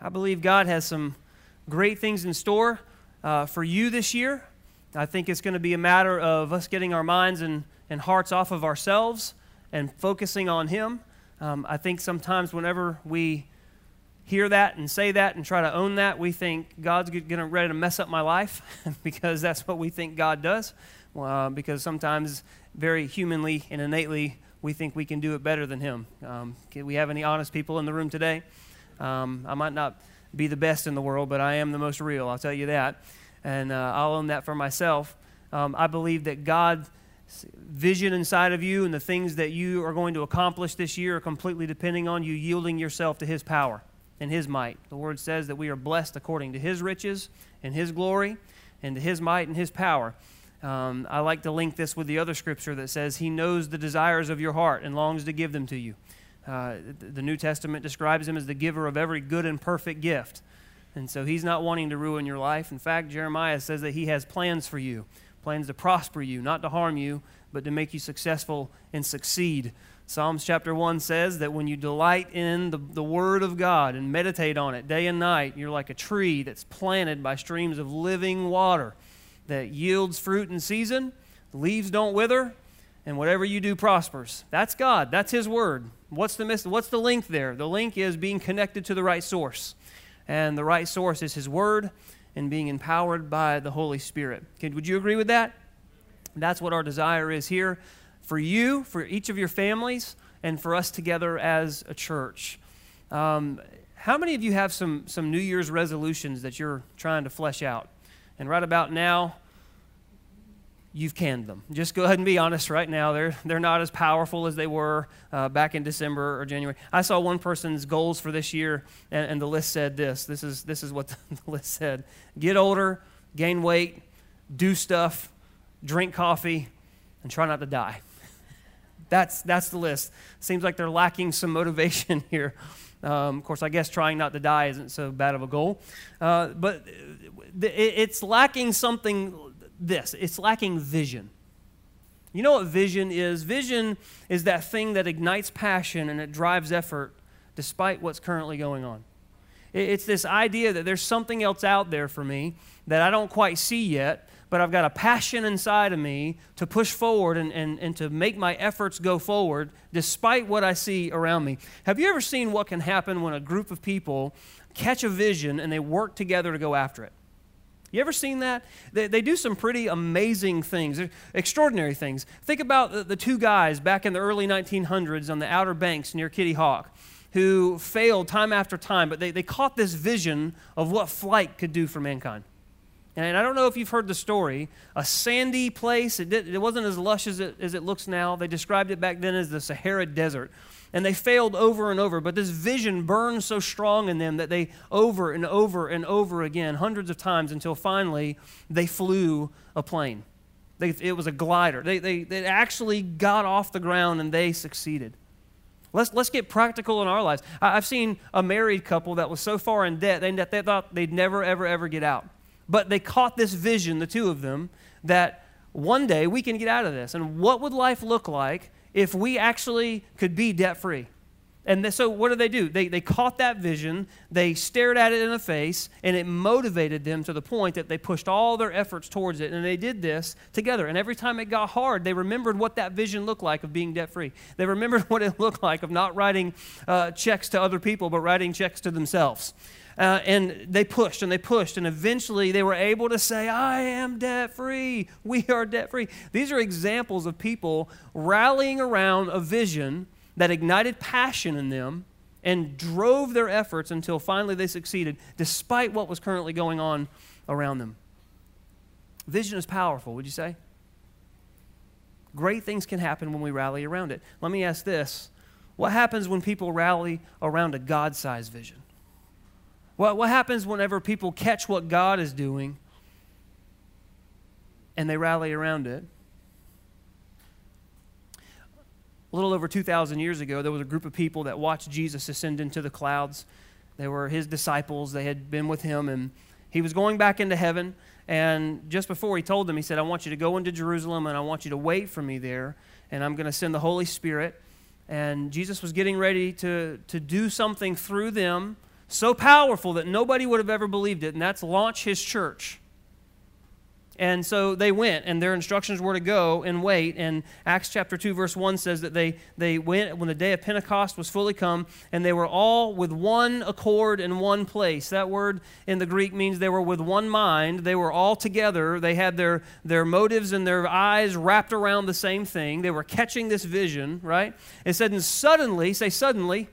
I believe God has some great things in store uh, for you this year. I think it's going to be a matter of us getting our minds and, and hearts off of ourselves and focusing on Him. Um, I think sometimes whenever we hear that and say that and try to own that, we think God's going to ready to mess up my life because that's what we think God does. Uh, because sometimes, very humanly and innately, we think we can do it better than Him. Um, we have any honest people in the room today? Um, I might not be the best in the world, but I am the most real, I'll tell you that. And uh, I'll own that for myself. Um, I believe that God's vision inside of you and the things that you are going to accomplish this year are completely depending on you yielding yourself to His power and His might. The Word says that we are blessed according to His riches and His glory and to His might and His power. Um, I like to link this with the other scripture that says He knows the desires of your heart and longs to give them to you. Uh, the New Testament describes Him as the giver of every good and perfect gift. And so He's not wanting to ruin your life. In fact, Jeremiah says that He has plans for you plans to prosper you, not to harm you, but to make you successful and succeed. Psalms chapter 1 says that when you delight in the, the Word of God and meditate on it day and night, you're like a tree that's planted by streams of living water that yields fruit in season, leaves don't wither, and whatever you do prospers. That's God. That's His Word. What's the, miss- what's the link there? The link is being connected to the right source. And the right source is His Word and being empowered by the Holy Spirit. Okay, would you agree with that? That's what our desire is here for you, for each of your families, and for us together as a church. Um, how many of you have some, some New Year's resolutions that you're trying to flesh out? And right about now, you've canned them. Just go ahead and be honest right now. They're, they're not as powerful as they were uh, back in December or January. I saw one person's goals for this year, and, and the list said this. This is, this is what the list said Get older, gain weight, do stuff, drink coffee, and try not to die. That's, that's the list. Seems like they're lacking some motivation here. Um, of course, I guess trying not to die isn't so bad of a goal. Uh, but it's lacking something this it's lacking vision. You know what vision is? Vision is that thing that ignites passion and it drives effort despite what's currently going on. It's this idea that there's something else out there for me that I don't quite see yet, but I've got a passion inside of me to push forward and, and, and to make my efforts go forward despite what I see around me. Have you ever seen what can happen when a group of people catch a vision and they work together to go after it? You ever seen that? They, they do some pretty amazing things, extraordinary things. Think about the, the two guys back in the early 1900s on the Outer Banks near Kitty Hawk who failed time after time, but they, they caught this vision of what flight could do for mankind. And I don't know if you've heard the story. A sandy place, it, did, it wasn't as lush as it, as it looks now. They described it back then as the Sahara Desert. And they failed over and over, but this vision burned so strong in them that they over and over and over again, hundreds of times, until finally they flew a plane. They, it was a glider. They, they, they actually got off the ground and they succeeded. Let's, let's get practical in our lives. I, I've seen a married couple that was so far in debt they, they thought they'd never, ever, ever get out. But they caught this vision, the two of them, that one day we can get out of this. And what would life look like if we actually could be debt free? And so, what did they do? They, they caught that vision, they stared at it in the face, and it motivated them to the point that they pushed all their efforts towards it. And they did this together. And every time it got hard, they remembered what that vision looked like of being debt free. They remembered what it looked like of not writing uh, checks to other people, but writing checks to themselves. Uh, and they pushed and they pushed, and eventually they were able to say, I am debt free. We are debt free. These are examples of people rallying around a vision that ignited passion in them and drove their efforts until finally they succeeded, despite what was currently going on around them. Vision is powerful, would you say? Great things can happen when we rally around it. Let me ask this What happens when people rally around a God sized vision? What, what happens whenever people catch what God is doing and they rally around it? A little over 2,000 years ago, there was a group of people that watched Jesus ascend into the clouds. They were his disciples, they had been with him, and he was going back into heaven. And just before he told them, he said, I want you to go into Jerusalem and I want you to wait for me there, and I'm going to send the Holy Spirit. And Jesus was getting ready to, to do something through them so powerful that nobody would have ever believed it, and that's launch his church. And so they went, and their instructions were to go and wait. And Acts chapter 2, verse 1 says that they, they went when the day of Pentecost was fully come, and they were all with one accord in one place. That word in the Greek means they were with one mind. They were all together. They had their, their motives and their eyes wrapped around the same thing. They were catching this vision, right? It said, and suddenly, say suddenly,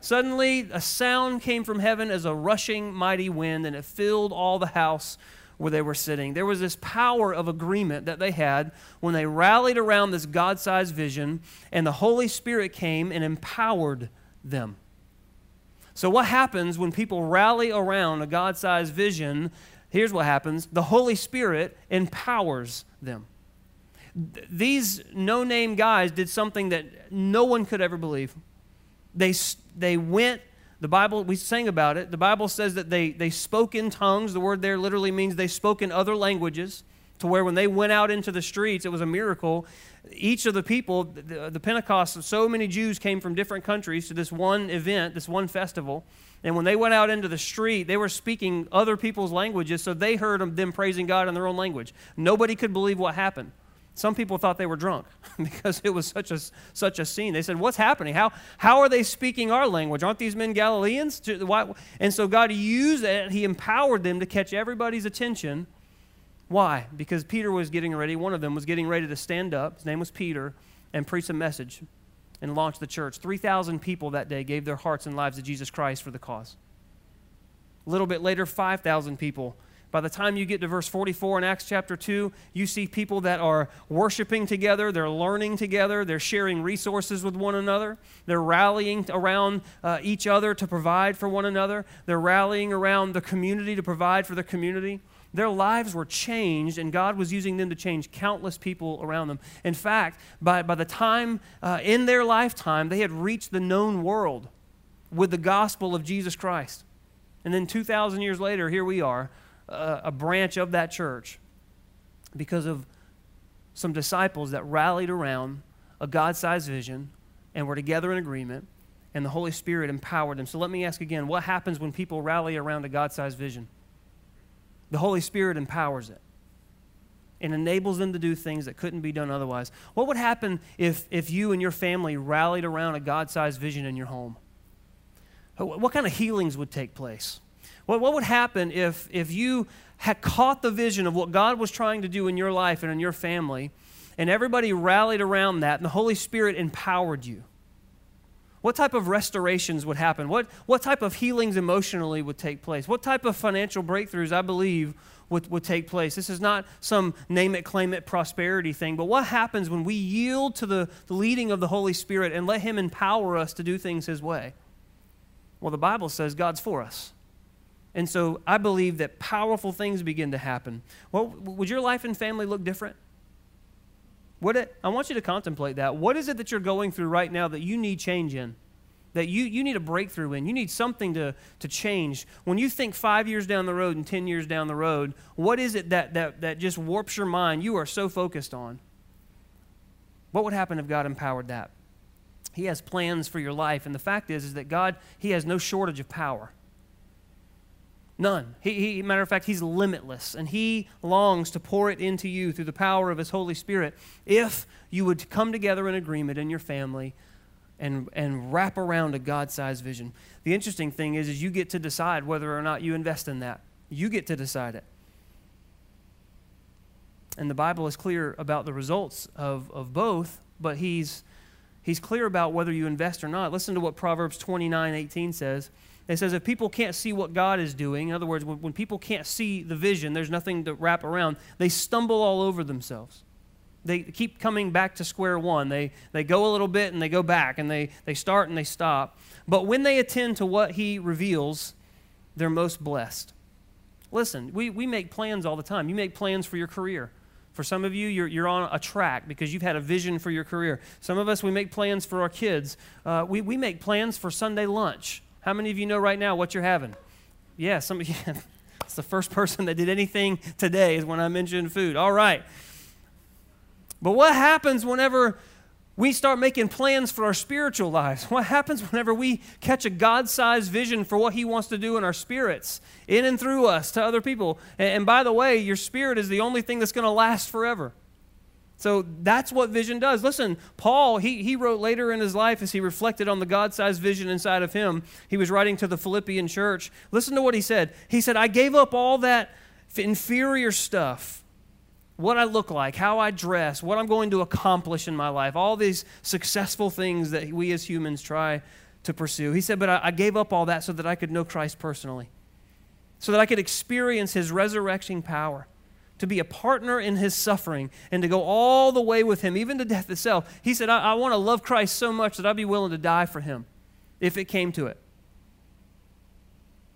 Suddenly, a sound came from heaven as a rushing mighty wind, and it filled all the house where they were sitting. There was this power of agreement that they had when they rallied around this God sized vision, and the Holy Spirit came and empowered them. So, what happens when people rally around a God sized vision? Here's what happens the Holy Spirit empowers them. These no name guys did something that no one could ever believe. They, they went the Bible, we sang about it. The Bible says that they, they spoke in tongues. The word there literally means they spoke in other languages, to where when they went out into the streets, it was a miracle. Each of the people, the, the Pentecost, so many Jews came from different countries to this one event, this one festival. And when they went out into the street, they were speaking other people's languages, so they heard them praising God in their own language. Nobody could believe what happened. Some people thought they were drunk because it was such a, such a scene. They said, What's happening? How, how are they speaking our language? Aren't these men Galileans? And so God used it, He empowered them to catch everybody's attention. Why? Because Peter was getting ready, one of them was getting ready to stand up. His name was Peter, and preach a message and launch the church. 3,000 people that day gave their hearts and lives to Jesus Christ for the cause. A little bit later, 5,000 people by the time you get to verse 44 in Acts chapter 2, you see people that are worshiping together, they're learning together, they're sharing resources with one another, they're rallying around uh, each other to provide for one another, they're rallying around the community to provide for the community. Their lives were changed, and God was using them to change countless people around them. In fact, by, by the time uh, in their lifetime, they had reached the known world with the gospel of Jesus Christ. And then 2,000 years later, here we are a, branch of that church because of some disciples that rallied around a God sized vision and were together in agreement, and the Holy Spirit empowered them. So let me ask again what happens when people rally around a God sized vision? The Holy Spirit empowers it and enables them to do things that couldn't be done otherwise. What would happen if, if you and your family rallied around a God sized vision in your home? What kind of healings would take place? What, what would happen if, if you had caught the vision of what God was trying to do in your life and in your family, and everybody rallied around that, and the Holy Spirit empowered you? What type of restorations would happen? What, what type of healings emotionally would take place? What type of financial breakthroughs, I believe, would, would take place? This is not some name it, claim it prosperity thing, but what happens when we yield to the, the leading of the Holy Spirit and let Him empower us to do things His way? Well, the Bible says God's for us. And so I believe that powerful things begin to happen. Well, would your life and family look different? Would it? I want you to contemplate that. What is it that you're going through right now that you need change in? That you, you need a breakthrough in? You need something to, to change. When you think five years down the road and 10 years down the road, what is it that, that, that just warps your mind you are so focused on? What would happen if God empowered that? He has plans for your life, and the fact is, is that God, He has no shortage of power. None. He, he, matter of fact, he's limitless, and he longs to pour it into you through the power of his Holy Spirit if you would come together in agreement in your family and, and wrap around a God sized vision. The interesting thing is, is you get to decide whether or not you invest in that. You get to decide it. And the Bible is clear about the results of, of both, but he's, he's clear about whether you invest or not. Listen to what Proverbs 29 18 says. It says if people can't see what God is doing, in other words, when, when people can't see the vision, there's nothing to wrap around, they stumble all over themselves. They keep coming back to square one. They, they go a little bit and they go back, and they, they start and they stop. But when they attend to what He reveals, they're most blessed. Listen, we, we make plans all the time. You make plans for your career. For some of you, you're, you're on a track because you've had a vision for your career. Some of us, we make plans for our kids. Uh, we, we make plans for Sunday lunch. How many of you know right now what you're having? Yeah, some of you. it's the first person that did anything today is when I mentioned food. All right. But what happens whenever we start making plans for our spiritual lives. What happens whenever we catch a God sized vision for what He wants to do in our spirits, in and through us to other people? And, and by the way, your spirit is the only thing that's going to last forever. So that's what vision does. Listen, Paul, he, he wrote later in his life as he reflected on the God sized vision inside of him. He was writing to the Philippian church. Listen to what he said. He said, I gave up all that inferior stuff what I look like, how I dress, what I'm going to accomplish in my life, all these successful things that we as humans try to pursue. He said, But I, I gave up all that so that I could know Christ personally, so that I could experience his resurrecting power, to be a partner in his suffering, and to go all the way with him, even to death itself. He said, I, I want to love Christ so much that I'd be willing to die for him if it came to it.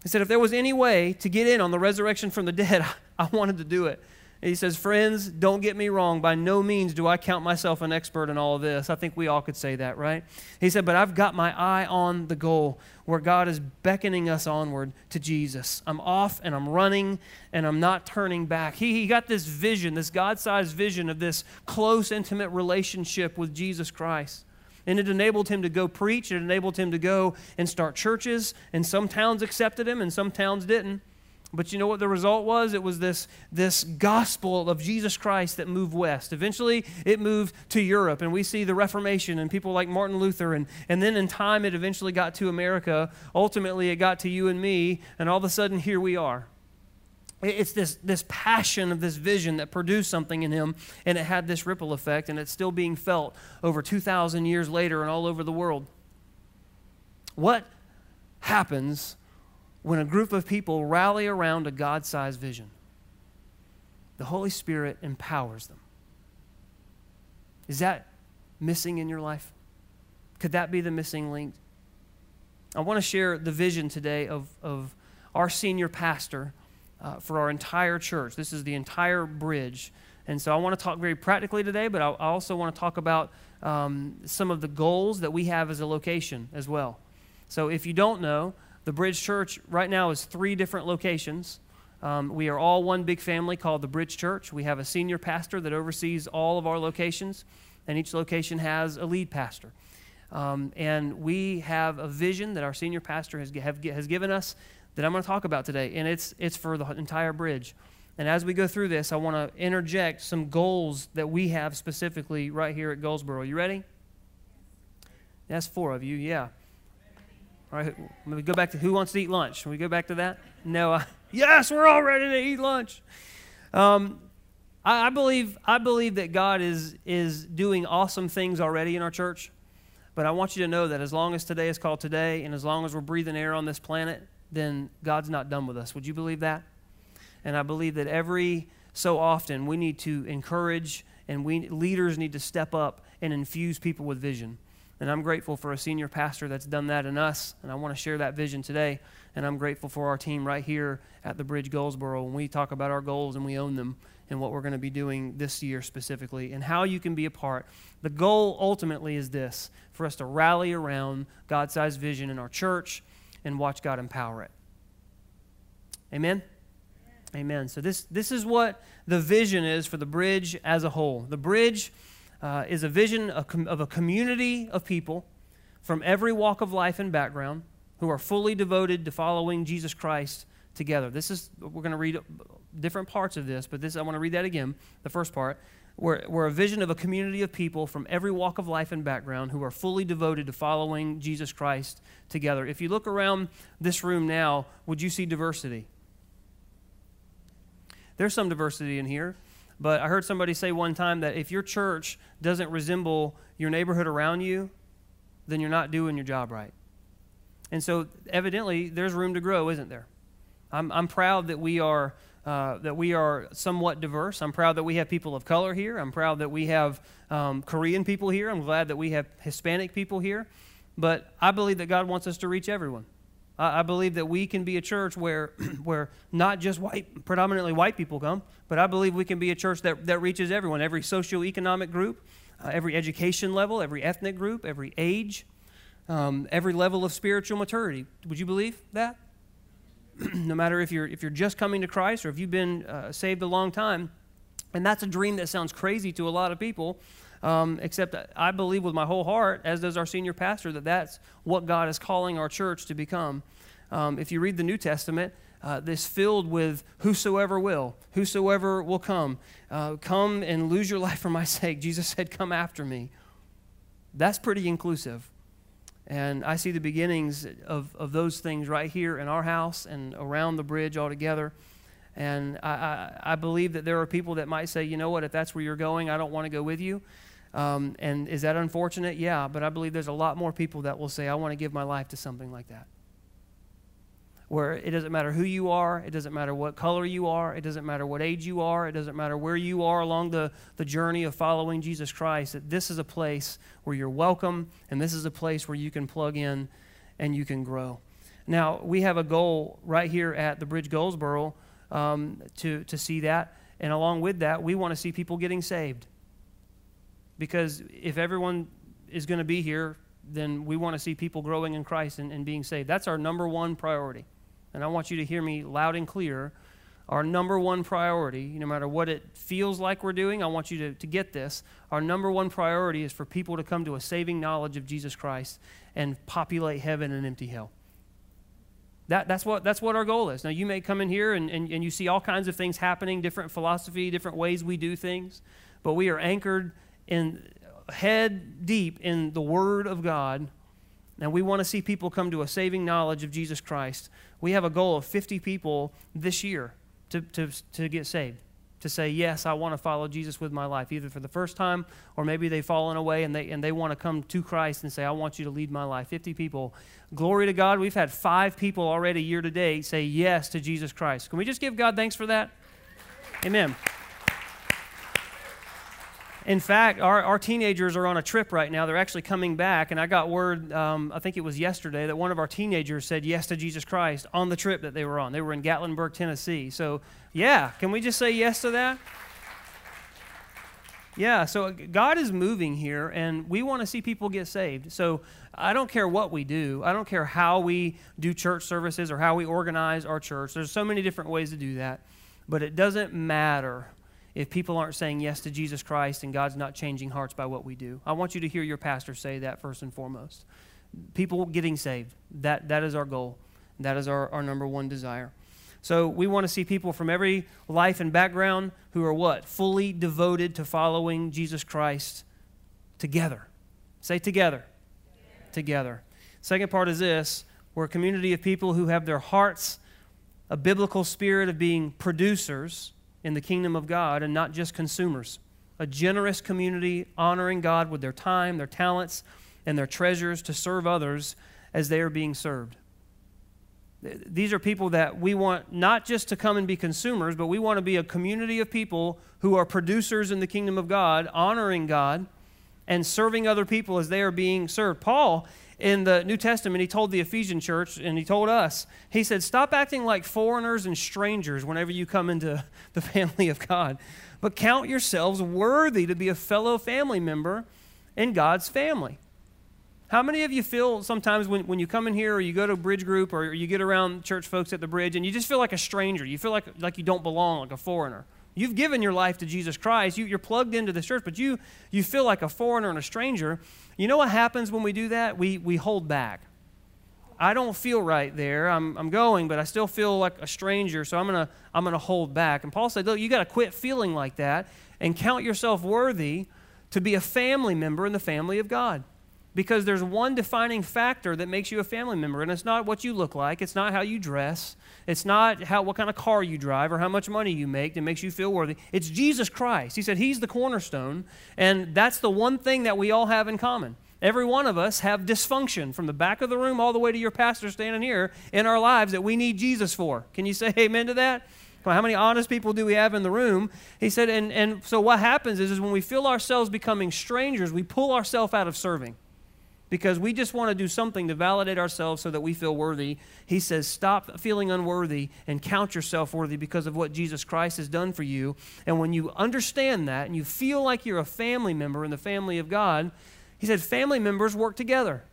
He said, if there was any way to get in on the resurrection from the dead, I wanted to do it. He says, Friends, don't get me wrong. By no means do I count myself an expert in all of this. I think we all could say that, right? He said, But I've got my eye on the goal where God is beckoning us onward to Jesus. I'm off and I'm running and I'm not turning back. He, he got this vision, this God sized vision of this close, intimate relationship with Jesus Christ. And it enabled him to go preach. It enabled him to go and start churches. And some towns accepted him and some towns didn't. But you know what the result was? It was this, this gospel of Jesus Christ that moved west. Eventually, it moved to Europe, and we see the Reformation and people like Martin Luther. And, and then in time, it eventually got to America. Ultimately, it got to you and me, and all of a sudden, here we are. It's this, this passion of this vision that produced something in him, and it had this ripple effect, and it's still being felt over 2,000 years later and all over the world. What happens when a group of people rally around a God sized vision, the Holy Spirit empowers them. Is that missing in your life? Could that be the missing link? I want to share the vision today of, of our senior pastor uh, for our entire church. This is the entire bridge. And so I want to talk very practically today, but I also want to talk about um, some of the goals that we have as a location as well. So if you don't know, the Bridge Church right now is three different locations. Um, we are all one big family called the Bridge Church. We have a senior pastor that oversees all of our locations, and each location has a lead pastor. Um, and we have a vision that our senior pastor has, have, has given us that I'm going to talk about today, and it's, it's for the entire bridge. And as we go through this, I want to interject some goals that we have specifically right here at Goldsboro. You ready? That's four of you, yeah. All right, me go back to who wants to eat lunch. Can we go back to that? No. Uh, yes, we're all ready to eat lunch. Um, I, I, believe I believe that God is is doing awesome things already in our church, but I want you to know that as long as today is called today, and as long as we're breathing air on this planet, then God's not done with us. Would you believe that? And I believe that every so often we need to encourage and we leaders need to step up and infuse people with vision. And I'm grateful for a senior pastor that's done that in us. And I want to share that vision today. And I'm grateful for our team right here at the Bridge Goldsboro when we talk about our goals and we own them and what we're going to be doing this year specifically and how you can be a part. The goal ultimately is this for us to rally around God sized vision in our church and watch God empower it. Amen? Amen. So, this, this is what the vision is for the bridge as a whole. The bridge uh, is a vision of a community of people from every walk of life and background who are fully devoted to following Jesus Christ together. This is, we're going to read different parts of this, but this, I want to read that again, the first part. We're, we're a vision of a community of people from every walk of life and background who are fully devoted to following Jesus Christ together. If you look around this room now, would you see diversity? There's some diversity in here. But I heard somebody say one time that if your church doesn't resemble your neighborhood around you, then you're not doing your job right. And so, evidently, there's room to grow, isn't there? I'm, I'm proud that we are. Uh, that we are somewhat diverse. I'm proud that we have people of color here. I'm proud that we have um, Korean people here. I'm glad that we have Hispanic people here. But I believe that God wants us to reach everyone. I believe that we can be a church where, where not just white, predominantly white people come, but I believe we can be a church that, that reaches everyone, every socioeconomic group, uh, every education level, every ethnic group, every age, um, every level of spiritual maturity. Would you believe that? no matter if you're, if you're just coming to Christ or if you've been uh, saved a long time, and that's a dream that sounds crazy to a lot of people. Um, except I believe with my whole heart, as does our senior pastor, that that's what God is calling our church to become. Um, if you read the New Testament, uh, this filled with whosoever will, whosoever will come. Uh, come and lose your life for my sake. Jesus said, Come after me. That's pretty inclusive. And I see the beginnings of, of those things right here in our house and around the bridge altogether. And I, I, I believe that there are people that might say, you know what, if that's where you're going, I don't want to go with you. Um, and is that unfortunate? Yeah, but I believe there's a lot more people that will say, I want to give my life to something like that where it doesn't matter who you are, it doesn't matter what color you are, it doesn't matter what age you are, it doesn't matter where you are along the, the journey of following Jesus Christ, that this is a place where you're welcome and this is a place where you can plug in and you can grow. Now, we have a goal right here at the Bridge Goldsboro um, to, to see that. And along with that, we want to see people getting saved. Because if everyone is going to be here, then we want to see people growing in Christ and, and being saved. That's our number one priority and I want you to hear me loud and clear, our number one priority, no matter what it feels like we're doing, I want you to, to get this. Our number one priority is for people to come to a saving knowledge of Jesus Christ and populate heaven and empty hell. That, that's, what, that's what our goal is. Now, you may come in here and, and, and you see all kinds of things happening, different philosophy, different ways we do things, but we are anchored in head deep in the Word of God and we want to see people come to a saving knowledge of Jesus Christ. We have a goal of 50 people this year to, to, to get saved, to say, Yes, I want to follow Jesus with my life, either for the first time or maybe they've fallen away and they, and they want to come to Christ and say, I want you to lead my life. 50 people. Glory to God. We've had five people already year to date say yes to Jesus Christ. Can we just give God thanks for that? Amen. In fact, our, our teenagers are on a trip right now. They're actually coming back, and I got word, um, I think it was yesterday, that one of our teenagers said yes to Jesus Christ on the trip that they were on. They were in Gatlinburg, Tennessee. So, yeah, can we just say yes to that? Yeah, so God is moving here, and we want to see people get saved. So I don't care what we do, I don't care how we do church services or how we organize our church. There's so many different ways to do that, but it doesn't matter if people aren't saying yes to Jesus Christ and God's not changing hearts by what we do. I want you to hear your pastor say that first and foremost. People getting saved, that, that is our goal. That is our, our number one desire. So we want to see people from every life and background who are what? Fully devoted to following Jesus Christ together. Say together. Together. together. Second part is this we're a community of people who have their hearts a biblical spirit of being producers in the kingdom of God and not just consumers. A generous community honoring God with their time, their talents, and their treasures to serve others as they are being served. These are people that we want not just to come and be consumers, but we want to be a community of people who are producers in the kingdom of God, honoring God, and serving other people as they are being served. Paul in the New Testament, he told the Ephesian church and he told us, he said, Stop acting like foreigners and strangers whenever you come into the family of God, but count yourselves worthy to be a fellow family member in God's family. How many of you feel sometimes when, when you come in here or you go to a bridge group or you get around church folks at the bridge and you just feel like a stranger? You feel like, like you don't belong, like a foreigner. You've given your life to Jesus Christ. You, are plugged into this church, but you, you feel like a foreigner and a stranger. You know what happens when we do that? We, we hold back. I don't feel right there. I'm, I'm going, but I still feel like a stranger, so I'm going to I'm gonna hold back. And Paul said, Look, you got to quit feeling like that and count yourself worthy to be a family member in the family of God because there's one defining factor that makes you a family member and it's not what you look like it's not how you dress it's not how what kind of car you drive or how much money you make that makes you feel worthy. It's jesus christ. He said he's the cornerstone and that's the one thing that we all have in common. Every one of us have dysfunction from the back of the room all the way to your pastor standing here in our lives that we need jesus for. Can you say amen to that? How many honest people do we have in the room? He said, and, and so what happens is, is when we feel ourselves becoming strangers, we pull ourselves out of serving because we just want to do something to validate ourselves so that we feel worthy. He says, Stop feeling unworthy and count yourself worthy because of what Jesus Christ has done for you. And when you understand that and you feel like you're a family member in the family of God, he said, Family members work together,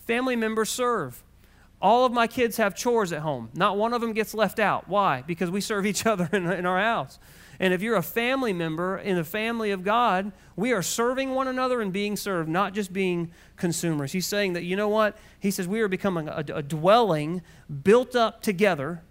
family members serve. All of my kids have chores at home. Not one of them gets left out. Why? Because we serve each other in, in our house. And if you're a family member in the family of God, we are serving one another and being served, not just being consumers. He's saying that, you know what? He says we are becoming a, a dwelling built up together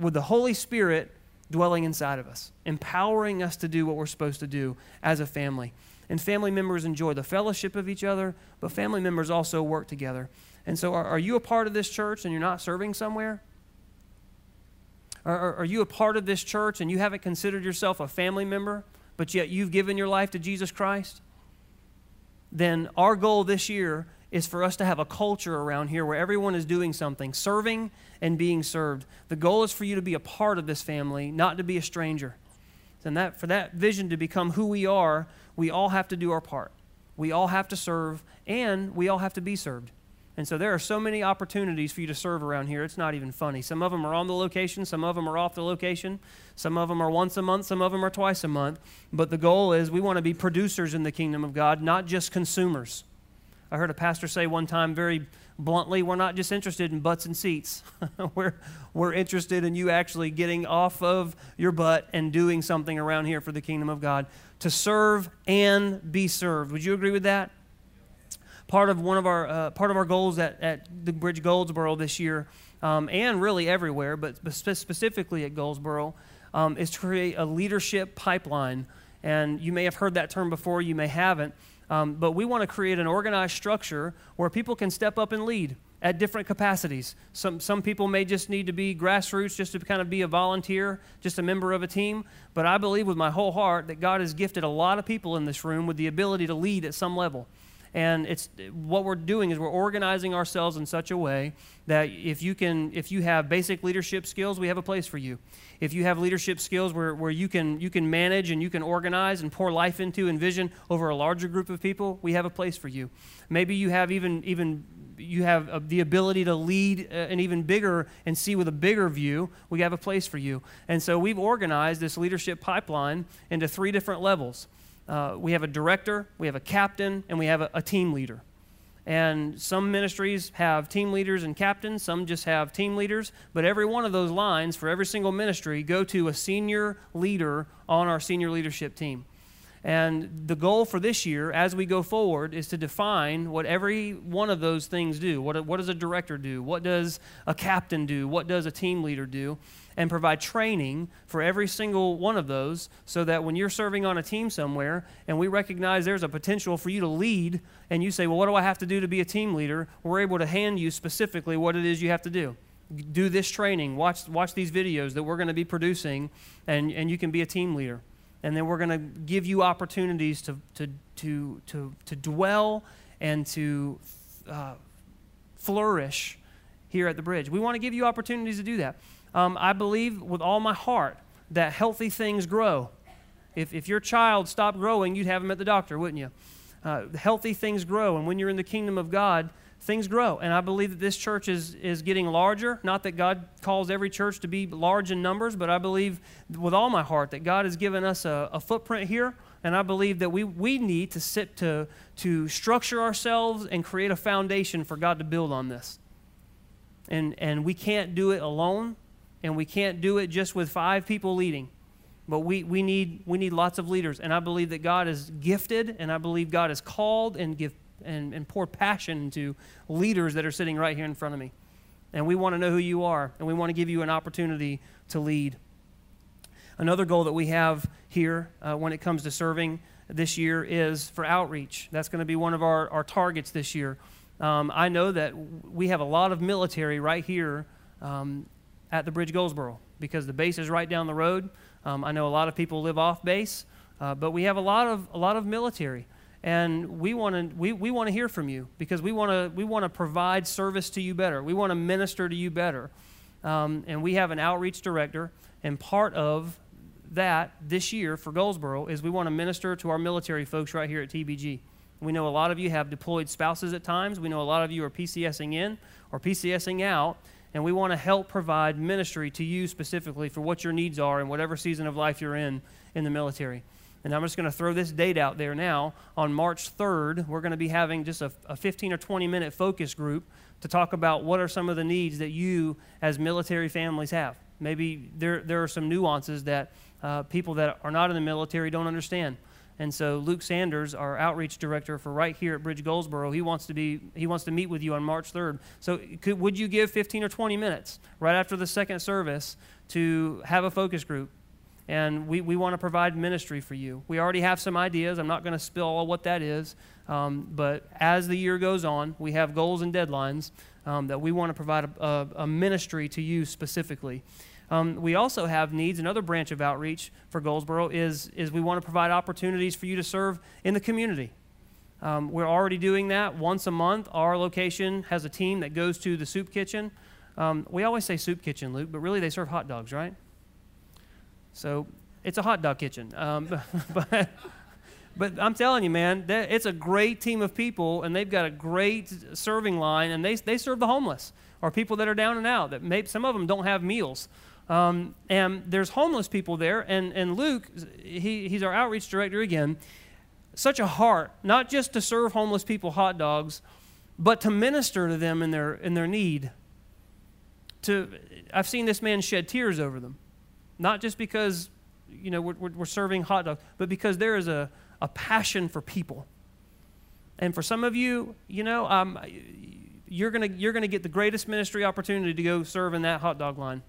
with the Holy Spirit dwelling inside of us, empowering us to do what we're supposed to do as a family. And family members enjoy the fellowship of each other, but family members also work together. And so, are, are you a part of this church and you're not serving somewhere? Are, are you a part of this church and you haven't considered yourself a family member, but yet you've given your life to Jesus Christ? Then our goal this year is for us to have a culture around here where everyone is doing something, serving and being served. The goal is for you to be a part of this family, not to be a stranger. And that, for that vision to become who we are, we all have to do our part. We all have to serve, and we all have to be served. And so there are so many opportunities for you to serve around here. It's not even funny. Some of them are on the location, some of them are off the location, some of them are once a month, some of them are twice a month. But the goal is we want to be producers in the kingdom of God, not just consumers. I heard a pastor say one time very bluntly, we're not just interested in butts and seats. we're, we're interested in you actually getting off of your butt and doing something around here for the kingdom of God to serve and be served. Would you agree with that? Part of one of our uh, part of our goals at, at the Bridge Goldsboro this year, um, and really everywhere, but specifically at Goldsboro, um, is to create a leadership pipeline. And you may have heard that term before, you may haven't, um, but we want to create an organized structure where people can step up and lead at different capacities. Some, some people may just need to be grassroots, just to kind of be a volunteer, just a member of a team. But I believe with my whole heart that God has gifted a lot of people in this room with the ability to lead at some level. And it's what we're doing is we're organizing ourselves in such a way that if you can, if you have basic leadership skills, we have a place for you. If you have leadership skills where, where you can you can manage and you can organize and pour life into and vision over a larger group of people, we have a place for you. Maybe you have even even you have uh, the ability to lead uh, an even bigger and see with a bigger view, we have a place for you. And so we've organized this leadership pipeline into three different levels uh, we have a director, we have a captain, and we have a, a team leader. And some ministries have team leaders and captains, some just have team leaders, but every one of those lines for every single ministry go to a senior leader on our senior leadership team. And the goal for this year, as we go forward, is to define what every one of those things do. What, what does a director do? What does a captain do? What does a team leader do? And provide training for every single one of those so that when you're serving on a team somewhere and we recognize there's a potential for you to lead and you say, Well, what do I have to do to be a team leader? We're able to hand you specifically what it is you have to do. Do this training, watch, watch these videos that we're going to be producing, and, and you can be a team leader. And then we're going to give you opportunities to, to, to, to, to dwell and to uh, flourish here at the bridge. We want to give you opportunities to do that um, I believe with all my heart that healthy things grow. If, if your child stopped growing, you'd have him at the doctor, wouldn't you? Uh, healthy things grow, and when you're in the kingdom of God, things grow. And I believe that this church is, is getting larger. Not that God calls every church to be large in numbers, but I believe with all my heart that God has given us a, a footprint here. And I believe that we, we need to sit to, to structure ourselves and create a foundation for God to build on this. And, and we can't do it alone and we can't do it just with five people leading. But we, we, need, we need lots of leaders. And I believe that God is gifted, and I believe God has called and, give, and, and poured passion into leaders that are sitting right here in front of me. And we want to know who you are, and we want to give you an opportunity to lead. Another goal that we have here uh, when it comes to serving this year is for outreach. That's going to be one of our, our targets this year. Um, I know that we have a lot of military right here um, at the Bridge Goldsboro because the base is right down the road. Um, I know a lot of people live off base, uh, but we have a lot of a lot of military, and we want to we, we want to hear from you because we want to we want to provide service to you better. We want to minister to you better, um, and we have an outreach director, and part of that this year for Goldsboro is we want to minister to our military folks right here at TBG. We know a lot of you have deployed spouses at times. We know a lot of you are PCSing in or PCSing out, and we want to help provide ministry to you specifically for what your needs are in whatever season of life you're in in the military. And I'm just going to throw this date out there now. On March 3rd, we're going to be having just a, a 15 or 20 minute focus group to talk about what are some of the needs that you as military families have. Maybe there, there are some nuances that uh, people that are not in the military don't understand. And so Luke Sanders, our outreach director for right here at Bridge Goldsboro, he wants to be he wants to meet with you on March 3rd. So could, would you give 15 or 20 minutes right after the second service to have a focus group? And we, we want to provide ministry for you. We already have some ideas. I'm not going to spill all what that is. Um, but as the year goes on, we have goals and deadlines um, that we want to provide a, a, a ministry to you specifically. Um, we also have needs. Another branch of outreach for Goldsboro is, is we want to provide opportunities for you to serve in the community. Um, we're already doing that once a month. Our location has a team that goes to the soup kitchen. Um, we always say soup kitchen, Luke, but really they serve hot dogs, right? So it's a hot dog kitchen. Um, but, but I'm telling you, man, it's a great team of people, and they've got a great serving line, and they, they serve the homeless or people that are down and out. That maybe some of them don't have meals. Um, and there's homeless people there, and, and Luke, he, he's our outreach director again, such a heart, not just to serve homeless people hot dogs, but to minister to them in their, in their need. To, I've seen this man shed tears over them, not just because you know, we're, we're serving hot dogs, but because there is a, a passion for people. And for some of you, you know, um, you're going you're gonna get the greatest ministry opportunity to go serve in that hot dog line.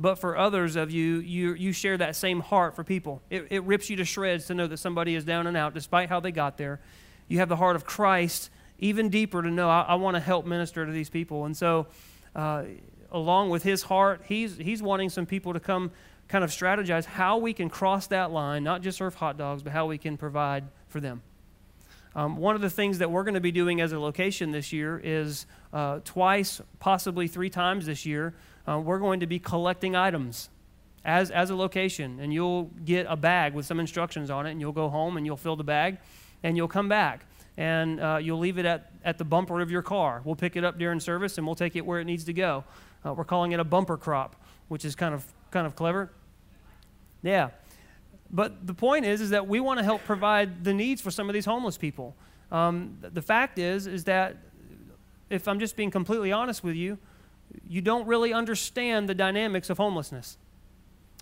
But for others of you, you, you share that same heart for people. It, it rips you to shreds to know that somebody is down and out despite how they got there. You have the heart of Christ even deeper to know I, I want to help minister to these people. And so, uh, along with his heart, he's, he's wanting some people to come kind of strategize how we can cross that line, not just serve hot dogs, but how we can provide for them. Um, one of the things that we're going to be doing as a location this year is uh, twice, possibly three times this year, uh, we're going to be collecting items as, as a location. And you'll get a bag with some instructions on it, and you'll go home and you'll fill the bag, and you'll come back. And uh, you'll leave it at, at the bumper of your car. We'll pick it up during service, and we'll take it where it needs to go. Uh, we're calling it a bumper crop, which is kind of, kind of clever. Yeah. But the point is, is that we want to help provide the needs for some of these homeless people. Um, the fact is, is that if I'm just being completely honest with you, you don't really understand the dynamics of homelessness.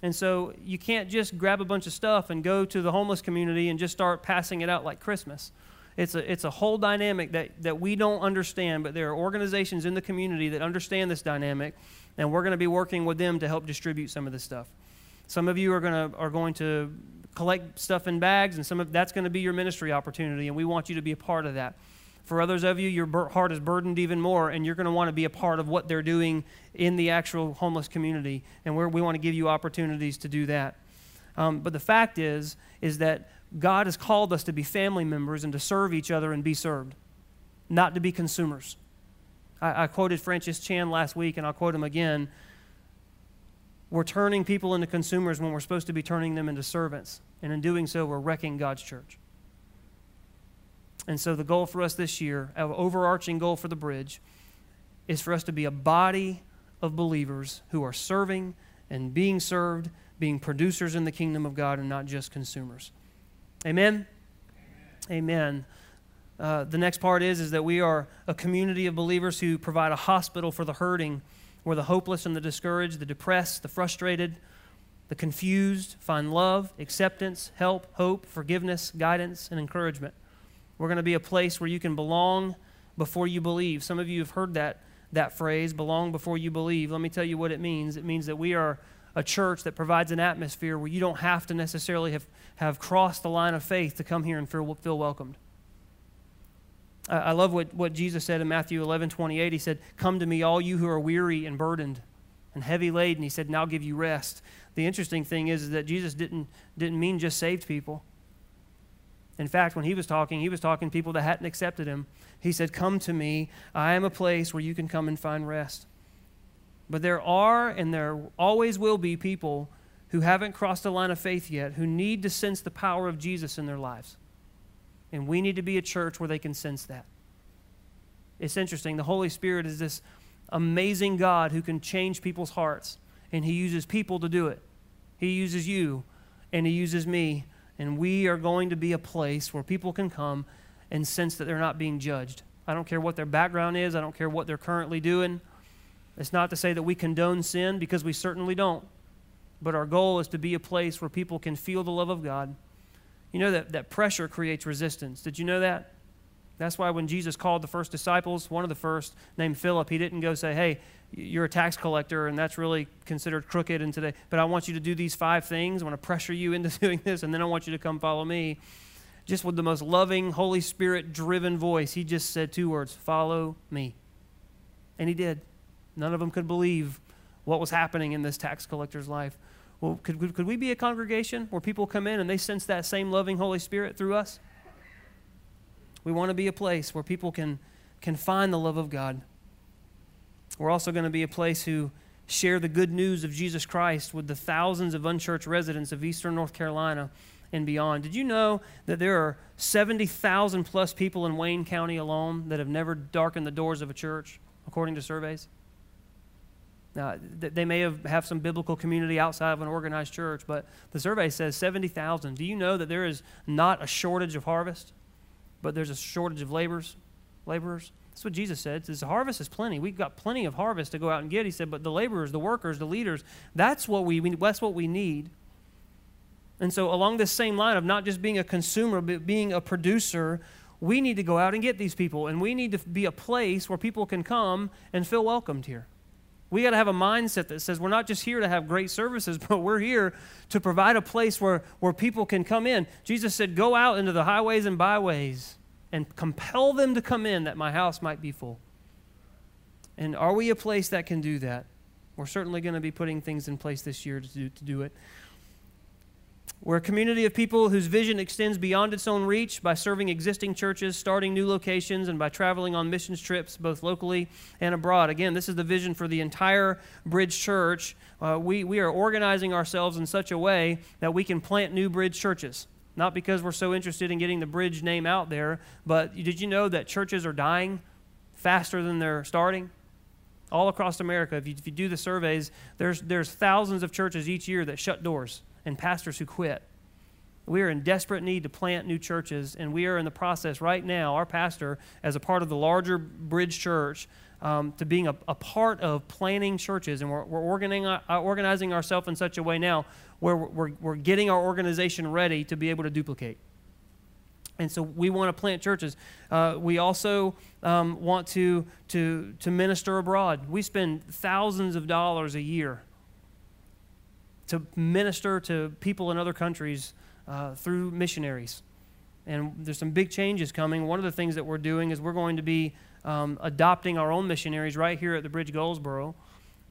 And so you can't just grab a bunch of stuff and go to the homeless community and just start passing it out like Christmas. It's a, it's a whole dynamic that, that we don't understand, but there are organizations in the community that understand this dynamic, and we're going to be working with them to help distribute some of this stuff. Some of you are, gonna, are going to collect stuff in bags, and some of that's going to be your ministry opportunity, and we want you to be a part of that. For others of you, your heart is burdened even more, and you're going to want to be a part of what they're doing in the actual homeless community. And we want to give you opportunities to do that. Um, but the fact is, is that God has called us to be family members and to serve each other and be served, not to be consumers. I, I quoted Francis Chan last week, and I'll quote him again. We're turning people into consumers when we're supposed to be turning them into servants. And in doing so, we're wrecking God's church. And so, the goal for us this year, our overarching goal for the bridge, is for us to be a body of believers who are serving and being served, being producers in the kingdom of God and not just consumers. Amen? Amen. Uh, the next part is, is that we are a community of believers who provide a hospital for the hurting, where the hopeless and the discouraged, the depressed, the frustrated, the confused find love, acceptance, help, hope, forgiveness, guidance, and encouragement. We're going to be a place where you can belong before you believe. Some of you have heard that, that phrase, belong before you believe. Let me tell you what it means. It means that we are a church that provides an atmosphere where you don't have to necessarily have, have crossed the line of faith to come here and feel, feel welcomed. I, I love what, what Jesus said in Matthew 11 28. He said, Come to me, all you who are weary and burdened and heavy laden. He said, And I'll give you rest. The interesting thing is, is that Jesus didn't, didn't mean just saved people. In fact, when he was talking, he was talking to people that hadn't accepted him. He said, Come to me. I am a place where you can come and find rest. But there are and there always will be people who haven't crossed the line of faith yet who need to sense the power of Jesus in their lives. And we need to be a church where they can sense that. It's interesting. The Holy Spirit is this amazing God who can change people's hearts, and He uses people to do it. He uses you, and He uses me And we are going to be a place where people can come and sense that they're not being judged. I don't care what their background is, I don't care what they're currently doing. It's not to say that we condone sin because we certainly don't. But our goal is to be a place where people can feel the love of God. You know that, that pressure creates resistance. Did you know that? That's why when Jesus called the first disciples, one of the first, named Philip, he didn't go say, Hey, you're a tax collector, and that's really considered crooked and today, but I want you to do these five things. I want to pressure you into doing this, and then I want you to come follow me. Just with the most loving, Holy Spirit driven voice, he just said two words Follow me. And he did. None of them could believe what was happening in this tax collector's life. Well, could, could we be a congregation where people come in and they sense that same loving Holy Spirit through us? We want to be a place where people can, can find the love of God. We're also going to be a place who share the good news of Jesus Christ with the thousands of unchurched residents of eastern North Carolina and beyond. Did you know that there are 70,000 plus people in Wayne County alone that have never darkened the doors of a church, according to surveys? Now, they may have, have some biblical community outside of an organized church, but the survey says 70,000. Do you know that there is not a shortage of harvest? But there's a shortage of laborers. Laborers. That's what Jesus said. The harvest is plenty. We've got plenty of harvest to go out and get. He said, but the laborers, the workers, the leaders, that's what we, that's what we need. And so, along this same line of not just being a consumer, but being a producer, we need to go out and get these people. And we need to be a place where people can come and feel welcomed here. We got to have a mindset that says we're not just here to have great services, but we're here to provide a place where, where people can come in. Jesus said, Go out into the highways and byways and compel them to come in that my house might be full. And are we a place that can do that? We're certainly going to be putting things in place this year to do, to do it. We're a community of people whose vision extends beyond its own reach by serving existing churches, starting new locations, and by traveling on missions trips both locally and abroad. Again, this is the vision for the entire Bridge Church. Uh, we, we are organizing ourselves in such a way that we can plant new Bridge churches. Not because we're so interested in getting the Bridge name out there, but did you know that churches are dying faster than they're starting? All across America, if you, if you do the surveys, there's, there's thousands of churches each year that shut doors and pastors who quit. We are in desperate need to plant new churches, and we are in the process right now, our pastor, as a part of the larger Bridge Church, um, to being a, a, part of planning churches. And we're, we're organizing, uh, organizing ourselves in such a way now where we're, we're getting our organization ready to be able to duplicate. And so we want to plant churches. Uh, we also um, want to, to, to minister abroad. We spend thousands of dollars a year to minister to people in other countries uh, through missionaries. And there's some big changes coming. One of the things that we're doing is we're going to be um, adopting our own missionaries right here at the Bridge Goldsboro.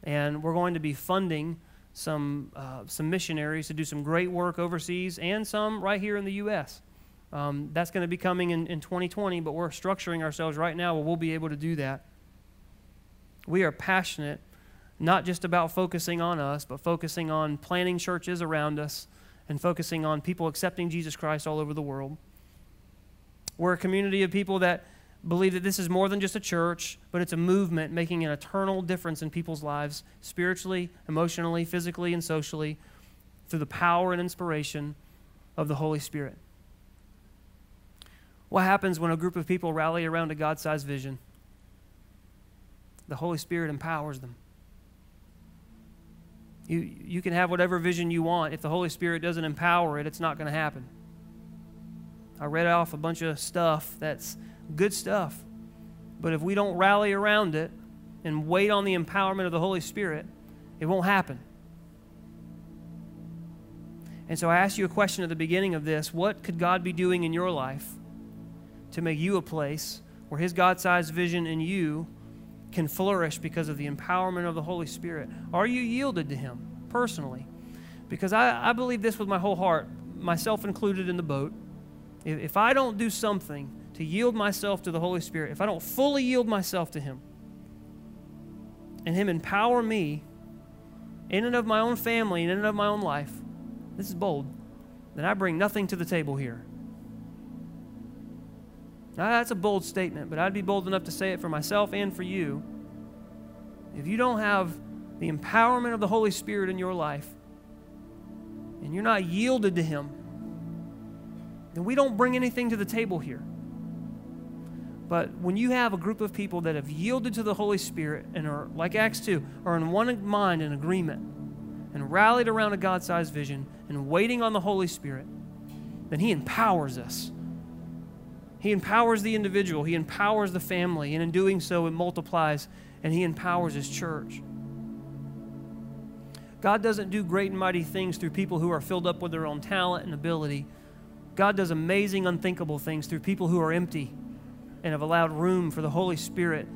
And we're going to be funding some, uh, some missionaries to do some great work overseas and some right here in the U.S. Um, that's going to be coming in, in 2020, but we're structuring ourselves right now where we'll be able to do that. We are passionate not just about focusing on us, but focusing on planting churches around us and focusing on people accepting Jesus Christ all over the world. We're a community of people that believe that this is more than just a church, but it's a movement making an eternal difference in people's lives, spiritually, emotionally, physically, and socially, through the power and inspiration of the Holy Spirit. What happens when a group of people rally around a God sized vision? The Holy Spirit empowers them. You, you can have whatever vision you want. If the Holy Spirit doesn't empower it, it's not going to happen. I read off a bunch of stuff that's good stuff. But if we don't rally around it and wait on the empowerment of the Holy Spirit, it won't happen. And so I asked you a question at the beginning of this What could God be doing in your life to make you a place where His God sized vision in you can flourish because of the empowerment of the Holy Spirit? Are you yielded to Him personally? Because I, I believe this with my whole heart, myself included in the boat. If, if I don't do something to yield myself to the Holy Spirit, if I don't fully yield myself to Him, and Him empower me in and of my own family and in and of my own life, this is bold, then I bring nothing to the table here. Now, that's a bold statement, but I'd be bold enough to say it for myself and for you. If you don't have the empowerment of the Holy Spirit in your life, and you're not yielded to Him, then we don't bring anything to the table here. But when you have a group of people that have yielded to the Holy Spirit and are, like Acts 2, are in one mind and agreement and rallied around a God sized vision and waiting on the Holy Spirit, then He empowers us. He empowers the individual, He empowers the family, and in doing so, it multiplies and He empowers His church. God doesn't do great and mighty things through people who are filled up with their own talent and ability. God does amazing, unthinkable things through people who are empty and have allowed room for the Holy Spirit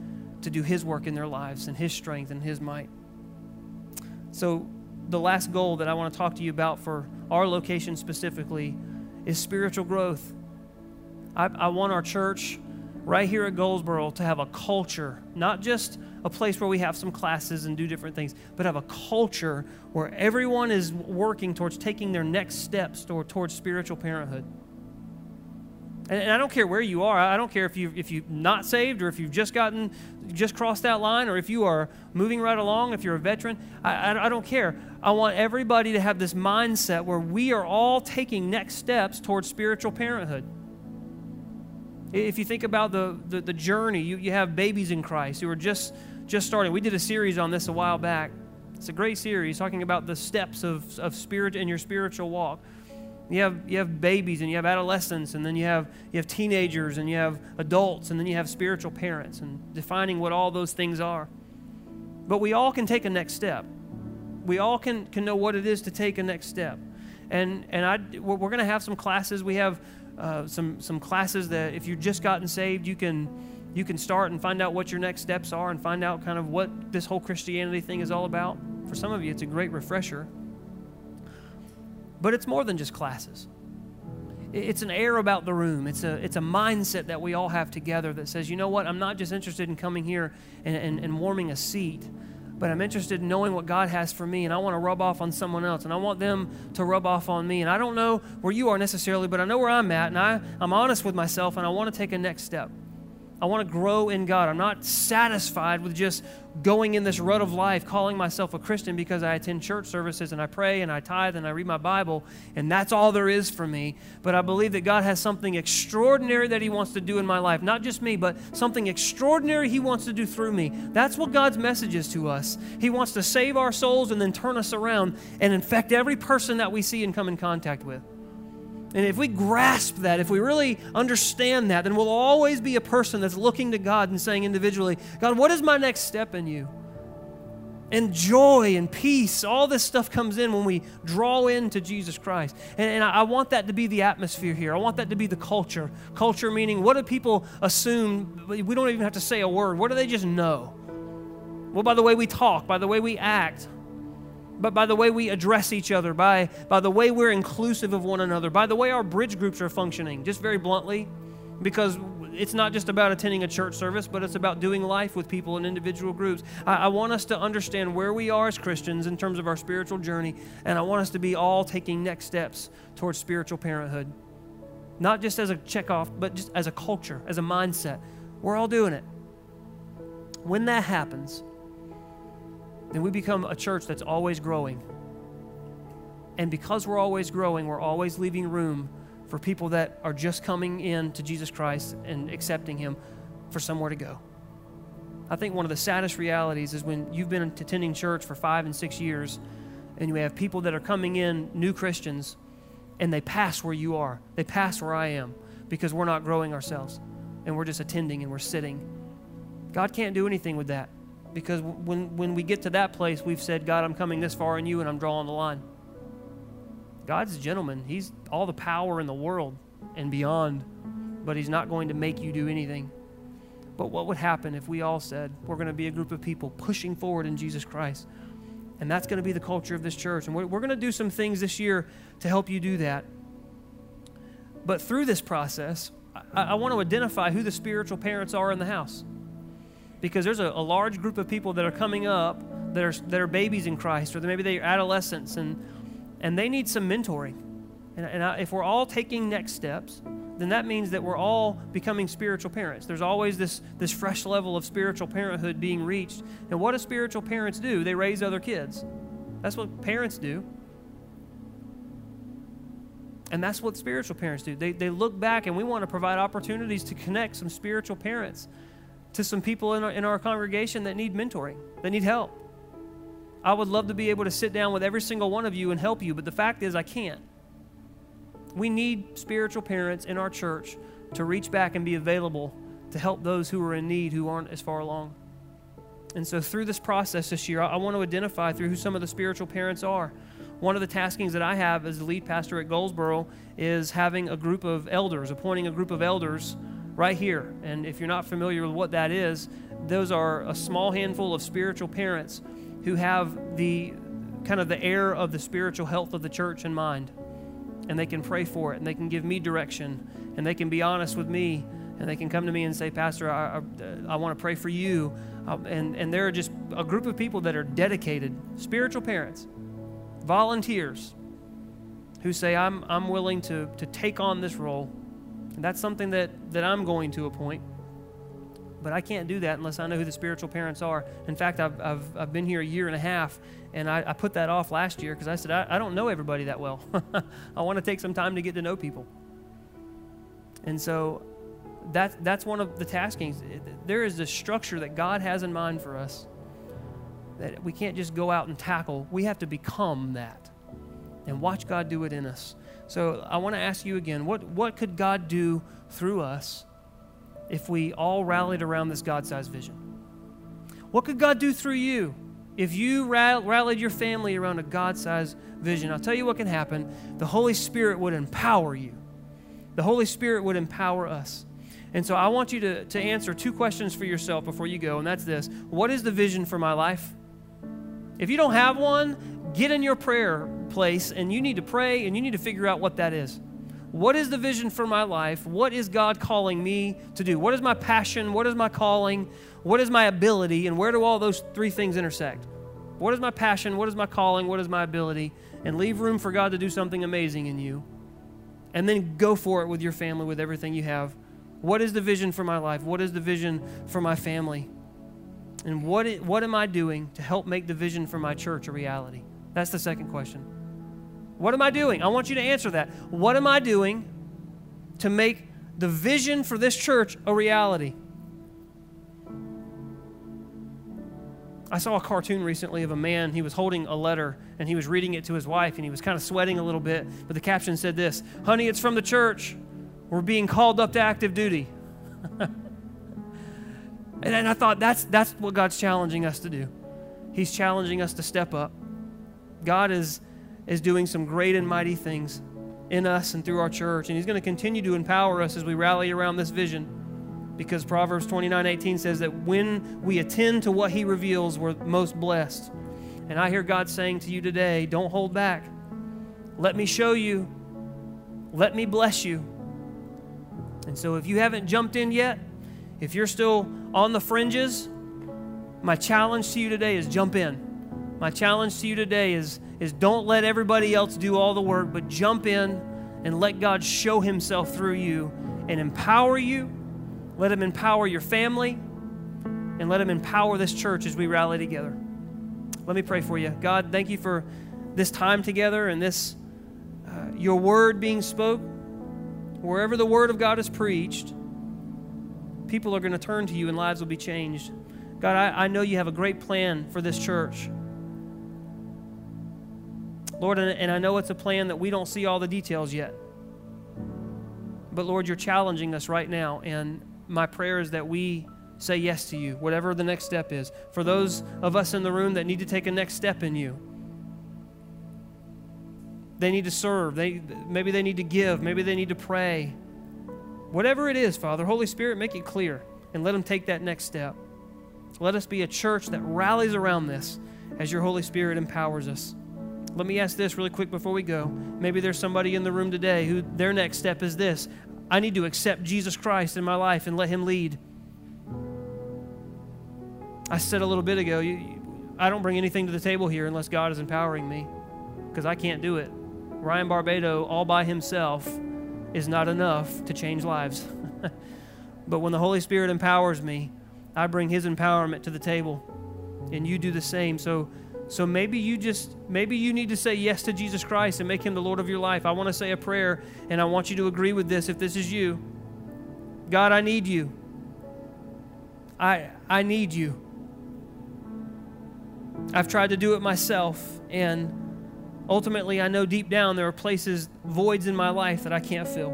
to do His work in their lives and His strength and His might. So, the last goal that I want to talk to you about for our location specifically is spiritual growth. I, I want our church right here at Goldsboro to have a culture, not just a place where we have some classes and do different things, but have a culture where everyone is working towards taking their next steps toward, towards spiritual parenthood. And, and I don't care where you are. I don't care if you if you're not saved or if you've just gotten just crossed that line or if you are moving right along, if you're a veteran. I, I, I don't care. I want everybody to have this mindset where we are all taking next steps towards spiritual parenthood. If you think about the, the, the, journey, you, you have babies in Christ who are just, just starting. We did a series on this a while back. It's a great series talking about the steps of, of spirit in your spiritual walk. You have, you have babies and you have adolescents and then you have, you have teenagers and you have adults and then you have spiritual parents and defining what all those things are. But we all can take a next step. We all can, can know what it is to take a next step. And, and I, we're, going to have some classes. We have uh, some, some classes that if you've just gotten saved, you can, you can start and find out what your next steps are and find out kind of what this whole Christianity thing is all about. For some of you, it's a great refresher. But it's more than just classes. It's an air about the room. It's a, it's a mindset that we all have together that says, you know what, I'm not just interested in coming here and, and, and warming a seat, but I'm interested in knowing what God has for me, and I want to rub off on someone else, and I want them to rub off on me. And I don't know where you are necessarily, but I know where I'm at, and I, I'm honest with myself, and I want to take a next step. I want to grow in God. I'm not satisfied with just going in this rut of life, calling myself a Christian because I attend church services and I pray and I tithe and I read my Bible, and that's all there is for me. But I believe that God has something extraordinary that He wants to do in my life. Not just me, but something extraordinary He wants to do through me. That's what God's message is to us. He wants to save our souls and then turn us around and infect every person that we see and come in contact with. And if we grasp that, if we really understand that, then we'll always be a person that's looking to God and saying individually, God, what is my next step in you? And joy and peace, all this stuff comes in when we draw into Jesus Christ. And, and I, want that to be the atmosphere here. I want that to be the culture. Culture meaning, what do people assume? We don't even have to say a word. What do they just know? Well, by the way we talk, by the way we act, but by the way we address each other, by, by the way we're inclusive of one another, by the way our bridge groups are functioning, just very bluntly, because it's not just about attending a church service, but it's about doing life with people in individual groups. I, I, want us to understand where we are as Christians in terms of our spiritual journey, and I want us to be all taking next steps towards spiritual parenthood. Not just as a checkoff, but just as a culture, as a mindset. We're all doing it. When that happens, then we become a church that's always growing. And because we're always growing, we're always leaving room for people that are just coming in to Jesus Christ and accepting Him for somewhere to go. I think one of the saddest realities is when you've been attending church for five and six years and you have people that are coming in, new Christians, and they pass where you are. They pass where I am because we're not growing ourselves and we're just attending and we're sitting. God can't do anything with that. Because when, when we get to that place, we've said, God, I'm coming this far in you and I'm drawing the line. God's a gentleman. He's all the power in the world and beyond, but He's not going to make you do anything. But what would happen if we all said, we're going to be a group of people pushing forward in Jesus Christ? And that's going to be the culture of this church. And we're, we're going to do some things this year to help you do that. But through this process, I, I want to identify who the spiritual parents are in the house because there's a, a, large group of people that are coming up that are, that are babies in Christ, or maybe they're adolescents, and, and they need some mentoring. And, and I, if we're all taking next steps, then that means that we're all becoming spiritual parents. There's always this, this fresh level of spiritual parenthood being reached. And what do spiritual parents do? They raise other kids. That's what parents do. And that's what spiritual parents do. They, they look back, and we want to provide opportunities to connect some spiritual parents to some people in our, in our congregation that need mentoring, that need help. I would love to be able to sit down with every single one of you and help you, but the fact is, I can't. We need spiritual parents in our church to reach back and be available to help those who are in need who aren't as far along. And so, through this process this year, I want to identify through who some of the spiritual parents are. One of the taskings that I have as the lead pastor at Goldsboro is having a group of elders, appointing a group of elders right here. And if you're not familiar with what that is, those are a small handful of spiritual parents who have the kind of the air of the spiritual health of the church in mind. And they can pray for it, and they can give me direction, and they can be honest with me, and they can come to me and say, Pastor, I, I, I want to pray for you. Uh, and, and they're just a group of people that are dedicated, spiritual parents, volunteers, who say, I'm, I'm willing to, to take on this role. And that's something that, that I'm going to appoint. But I can't do that unless I know who the spiritual parents are. In fact, I've, I've, I've been here a year and a half, and I, I put that off last year because I said, I, I don't know everybody that well. I want to take some time to get to know people. And so that, that's one of the taskings. There is this structure that God has in mind for us that we can't just go out and tackle. We have to become that and watch God do it in us. So I want to ask you again what, what could God do through us if we all rallied around this God sized vision? What could God do through you if you rallied your family around a God sized vision? I'll tell you what can happen. The Holy Spirit would empower you, the Holy Spirit would empower us. And so I want you to, to answer two questions for yourself before you go, and that's this What is the vision for my life? If you don't have one, get in your prayer place and you need to pray and you need to figure out what that is. What is the vision for my life? What is God calling me to do? What is my passion? What is my calling? What is my ability? And where do all those three things intersect? What is my passion? What is my calling? What is my ability? And leave room for God to do something amazing in you. And then go for it with your family, with everything you have. What is the vision for my life? What is the vision for my family? And what, what am I doing to help make the vision for my church a reality? That's the second question. What am I doing? I want you to answer that. What am I doing to make the vision for this church a reality? I saw a cartoon recently of a man. He was holding a letter and he was reading it to his wife and he was kind of sweating a little bit. But the caption said this Honey, it's from the church. We're being called up to active duty. and I thought that's, that's what God's challenging us to do. He's challenging us to step up. God is is doing some great and mighty things in us and through our church. And He's going to continue to empower us as we rally around this vision. Because Proverbs 29 18 says that when we attend to what He reveals, we're most blessed. And I hear God saying to you today, don't hold back. Let me show you. Let me bless you. And so if you haven't jumped in yet, if you're still on the fringes, my challenge to you today is jump in. My challenge to you today is is don't let everybody else do all the work, but jump in and let God show Himself through you and empower you. Let Him empower your family and let Him empower this church as we rally together. Let me pray for you. God, thank you for this time together and this, uh, your word being spoke. Wherever the word of God is preached, people are going to turn to you and lives will be changed. God, I, I know you have a great plan for this church. Lord, and I know it's a plan that we don't see all the details yet. But Lord, you're challenging us right now. And my prayer is that we say yes to you, whatever the next step is. For those of us in the room that need to take a next step in you, they need to serve. They, maybe they need to give. Maybe they need to pray. Whatever it is, Father, Holy Spirit, make it clear and let them take that next step. Let us be a church that rallies around this as your Holy Spirit empowers us. Let me ask this really quick before we go. Maybe there's somebody in the room today who their next step is this I need to accept Jesus Christ in my life and let Him lead. I said a little bit ago, you, I don't bring anything to the table here unless God is empowering me because I can't do it. Ryan Barbado, all by himself, is not enough to change lives. but when the Holy Spirit empowers me, I bring His empowerment to the table, and you do the same. So, So maybe you just maybe you need to say yes to Jesus Christ and make him the Lord of your life. I want to say a prayer and I want you to agree with this if this is you. God, I need you. I I need you. I've tried to do it myself and ultimately I know deep down there are places voids in my life that I can't fill.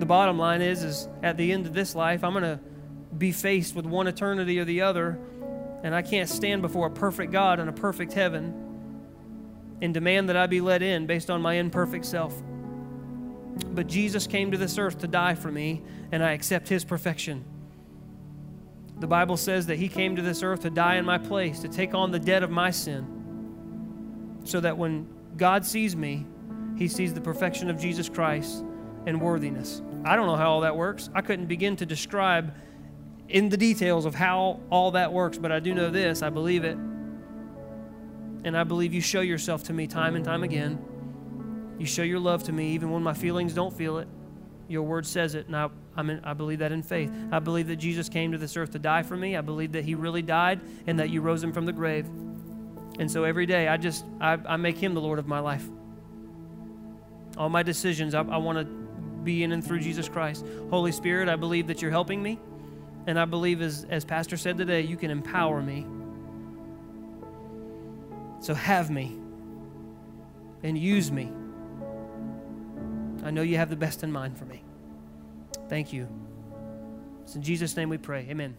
The bottom line is is at the end of this life I'm going to be faced with one eternity or the other and I can't stand before a perfect God and a perfect heaven and demand that I be let in based on my imperfect self. But Jesus came to this earth to die for me, and I accept his perfection. The Bible says that he came to this earth to die in my place, to take on the debt of my sin, so that when God sees me, he sees the perfection of Jesus Christ and worthiness. I don't know how all that works. I couldn't begin to describe in the details of how all that works, but I do know this I believe it. And I believe you show yourself to me time and time again. You show your love to me even when my feelings don't feel it. Your word says it, and I, I'm in, I believe that in faith. I believe that Jesus came to this earth to die for me. I believe that he really died and that you rose him from the grave. And so every day, I just, I, I make him the Lord of my life. All my decisions, I, I want to be in and through Jesus Christ. Holy Spirit, I believe that you're helping me. And I believe, as, as Pastor said today, you can empower me. So have me and use me. I know you have the best in mind for me. Thank you. It's in Jesus' name we pray. Amen.